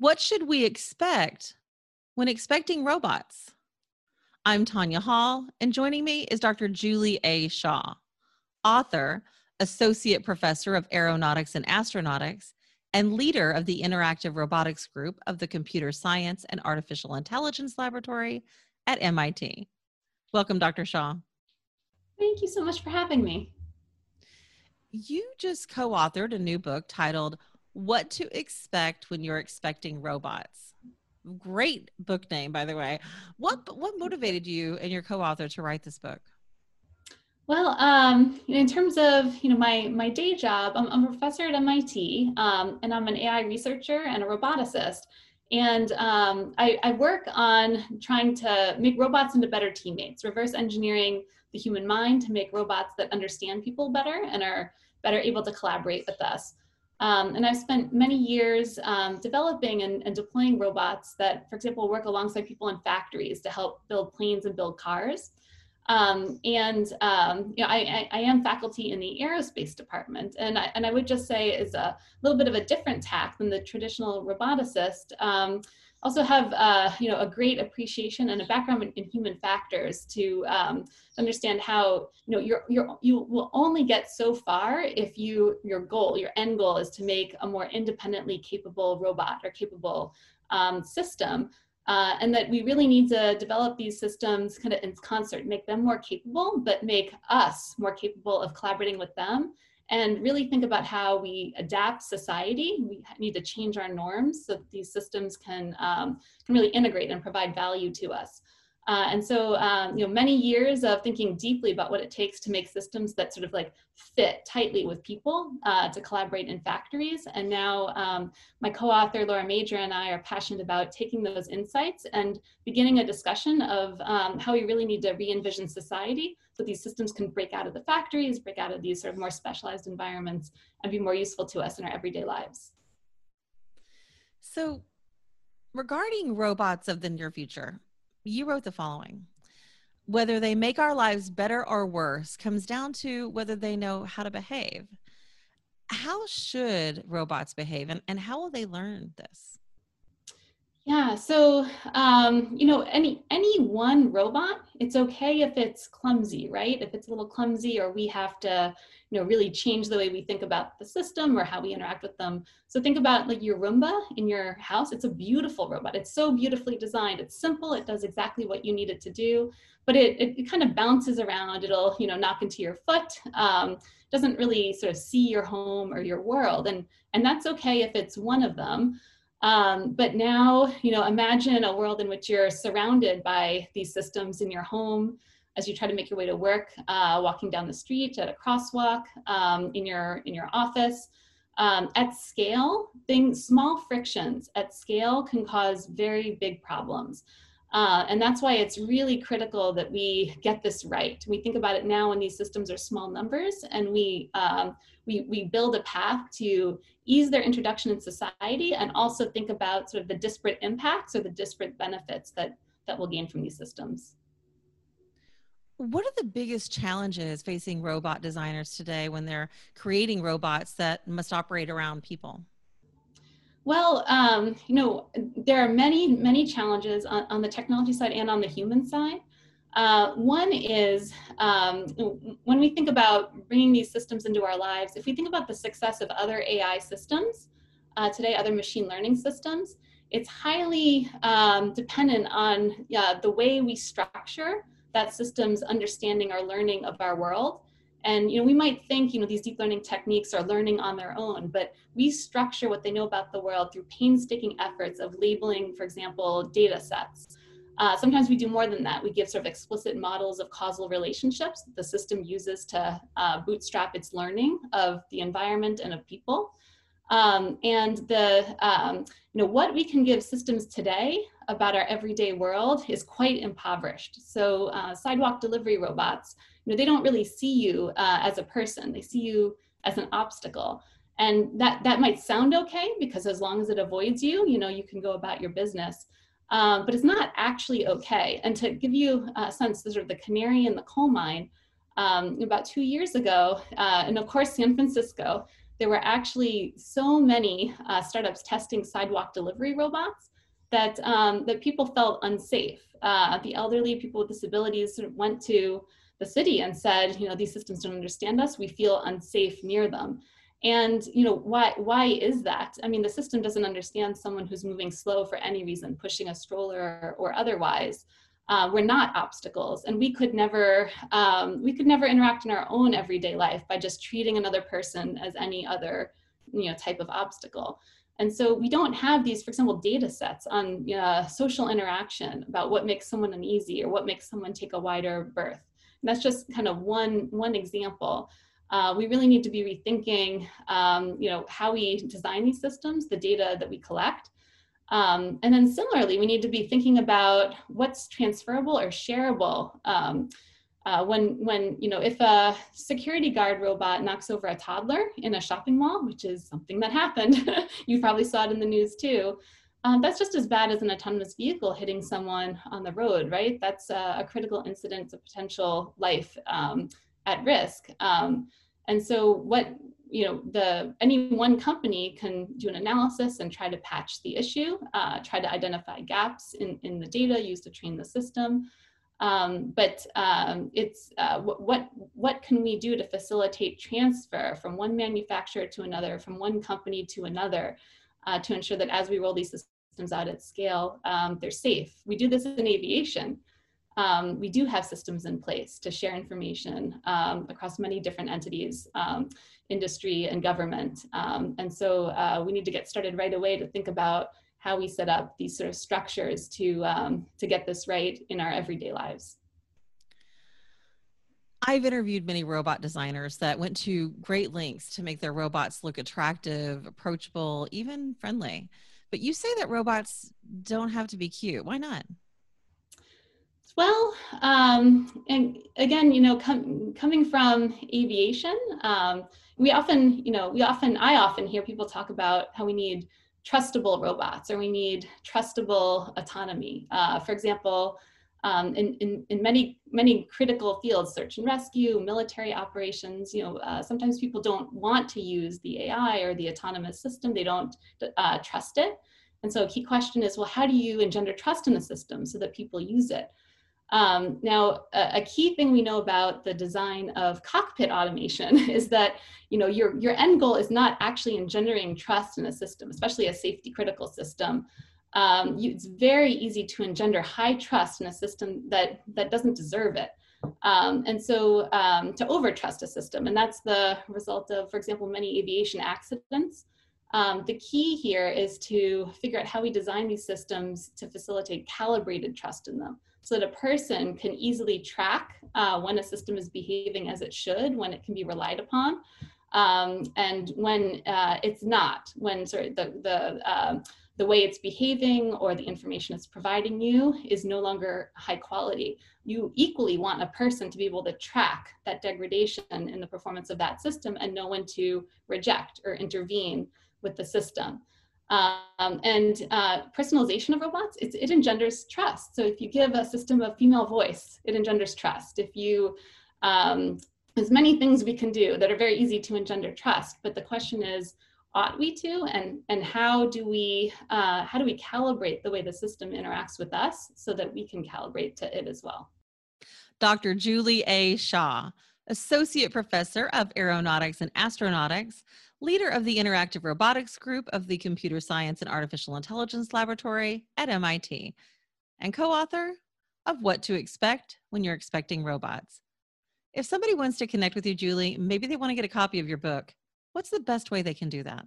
What should we expect when expecting robots? I'm Tanya Hall, and joining me is Dr. Julie A. Shah, author, associate professor of aeronautics and astronautics, and leader of the Interactive Robotics Group of the Computer Science and Artificial Intelligence Laboratory at MIT. Welcome, Dr. Shah. Thank you so much for having me. You just co authored a new book titled what to Expect When You're Expecting Robots. Great book name, by the way. What what motivated you and your co-author to write this book? Well, um, in terms of you know my my day job, I'm, I'm a professor at MIT, um, and I'm an AI researcher and a roboticist. And um, I, I, work on trying to make robots into better teammates, reverse engineering the human mind to make robots that understand people better and are better able to collaborate with us. Um, and I've spent many years um, developing and, and, deploying robots that, for example, work alongside people in factories to help build planes and build cars. Um, and um, you know, I, I, am faculty in the aerospace department, and I, and I would just say is a little bit of a different tack than the traditional roboticist. Also have uh, you know a great appreciation and a background in, in human factors to um, understand how you know you're, you're you will only get so far if you your goal your end goal is to make a more independently capable robot or capable um, system uh, and that we really need to develop these systems kind of in concert make them more capable but make us more capable of collaborating with them and really think about how we adapt society. We need to change our norms so these systems can, um, can really integrate and provide value to us. Uh, and so, um, you know, many years of thinking deeply about what it takes to make systems that sort of like fit tightly with people uh, to collaborate in factories. And now um, my co-author Laura Major and I are passionate about taking those insights and beginning a discussion of um, how we really need to re-envision society so these systems can break out of the factories, break out of these sort of more specialized environments and be more useful to us in our everyday lives. So regarding robots of the near future, you wrote the following whether they make our lives better or worse comes down to whether they know how to behave. How should robots behave and, and how will they learn this? Yeah, so um, you know, any any one robot, it's okay if it's clumsy, right? If it's a little clumsy, or we have to, you know, really change the way we think about the system or how we interact with them. So think about like your Roomba in your house. It's a beautiful robot. It's so beautifully designed. It's simple. It does exactly what you need it to do, but it it, it kind of bounces around. It'll you know knock into your foot. Um, doesn't really sort of see your home or your world, and and that's okay if it's one of them. Um, but now, you know, imagine a world in which you're surrounded by these systems in your home as you try to make your way to work, uh, walking down the street at a crosswalk, um, in your in your office. Um, at scale, things, small frictions at scale can cause very big problems. Uh, and that's why it's really critical that we get this right. We think about it now when these systems are small numbers and we, um, we, we build a path to ease their introduction in society and also think about sort of the disparate impacts or the disparate benefits that, that we'll gain from these systems. What are the biggest challenges facing robot designers today when they're creating robots that must operate around people? Well, um, you know, there are many, many challenges on, on, the technology side and on the human side. Uh, one is um, when we think about bringing these systems into our lives, if we think about the success of other AI systems, uh, today, other machine learning systems, it's highly um, dependent on the way we structure that system's understanding or learning of our world and you know, we might think you know these deep learning techniques are learning on their own, but we structure what they know about the world through painstaking efforts of labeling, for example, data sets. Uh, sometimes we do more than that. We give sort of explicit models of causal relationships that the system uses to uh, bootstrap its learning of the environment and of people. Um, and the, um, you know, what we can give systems today about our everyday world is quite impoverished. So uh, sidewalk delivery robots you know, they don't really see you uh, as a person. They see you as an obstacle. And that, that might sound okay because as long as it avoids you, you know, you can go about your business. Um, but it's not actually okay. And to give you a sense, sort of the canary in the coal mine, um, about two years ago, uh, and of course, San Francisco, there were actually so many uh, startups testing sidewalk delivery robots that, um, that people felt unsafe. Uh, the elderly, people with disabilities sort of went to the city and said, you know, these systems don't understand us. We feel unsafe near them. And you know why? Why is that? I mean, the system doesn't understand someone who's moving slow for any reason, pushing a stroller or otherwise. Uh, we're not obstacles, and we could never um, we could never interact in our own everyday life by just treating another person as any other you know type of obstacle. And so we don't have these, for example, data sets on uh, social interaction about what makes someone uneasy or what makes someone take a wider berth. And that's just kind of one, one example. Uh, we really need to be rethinking, um, you know, how we design these systems, the data that we collect. Um, and then similarly, we need to be thinking about what's transferable or shareable. Um, uh, when, when, you know, if a security guard robot knocks over a toddler in a shopping mall, which is something that happened, you probably saw it in the news too, um, that's just as bad as an autonomous vehicle hitting someone on the road, right? That's a, a critical incident, a potential life um, at risk. Um, and so what, you know, the any one company can do an analysis and try to patch the issue, uh, try to identify gaps in, in the data used to train the system. Um, but um, it's uh, what what can we do to facilitate transfer from one manufacturer to another, from one company to another, uh, to ensure that as we roll these systems out at scale, um, they're safe. We do this in aviation. Um, we do have systems in place to share information um, across many different entities, um, industry and government. Um, and so uh, we need to get started right away to think about how we set up these sort of structures to, um, to get this right in our everyday lives. I've interviewed many robot designers that went to great lengths to make their robots look attractive, approachable, even friendly. But you say that robots don't have to be cute. Why not? Well, um, and again, you know, com- coming from aviation, um, we often, you know, we often, I often hear people talk about how we need trustable robots or we need trustable autonomy. Uh, for example, um, in, in, in many, many critical fields, search and rescue, military operations, you know, uh, sometimes people don't want to use the AI or the autonomous system. They don't uh, trust it. And so a key question is, well, how do you engender trust in the system so that people use it? Um, now, a, a, key thing we know about the design of cockpit automation is that you know your, your end goal is not actually engendering trust in a system, especially a safety critical system um, you, it's very easy to engender high trust in a system that, that doesn't deserve it. Um, and so um, to overtrust a system, and that's the result of, for example, many aviation accidents. Um, the key here is to figure out how we design these systems to facilitate calibrated trust in them so that a person can easily track uh, when a system is behaving as it should, when it can be relied upon, um, and when uh, it's not, when sort of the, the uh, the way it's behaving or the information it's providing you is no longer high quality. You equally want a person to be able to track that degradation in the performance of that system and know when to reject or intervene with the system. Um, and uh, personalization of robots, it engenders trust. So if you give a system a female voice, it engenders trust. If you, um, there's many things we can do that are very easy to engender trust, but the question is, ought we to and and how do we uh, how do we calibrate the way the system interacts with us so that we can calibrate to it as well dr julie a shah associate professor of aeronautics and astronautics leader of the interactive robotics group of the computer science and artificial intelligence laboratory at mit and co-author of what to expect when you're expecting robots if somebody wants to connect with you julie maybe they want to get a copy of your book What's the best way they can do that?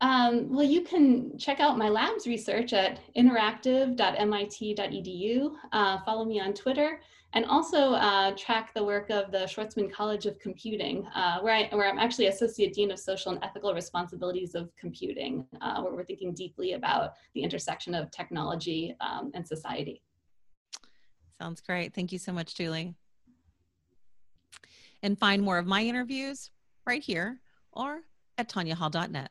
Um, well, you can check out my lab's research at interactive.mit.edu. Uh, follow me on Twitter and also uh, track the work of the Schwarzman College of Computing, uh, where, I, where I'm actually Associate Dean of Social and Ethical Responsibilities of Computing, uh, where we're thinking deeply about the intersection of technology um, and society. Sounds great. Thank you so much, Julie. And find more of my interviews right here or at tanyahall.net.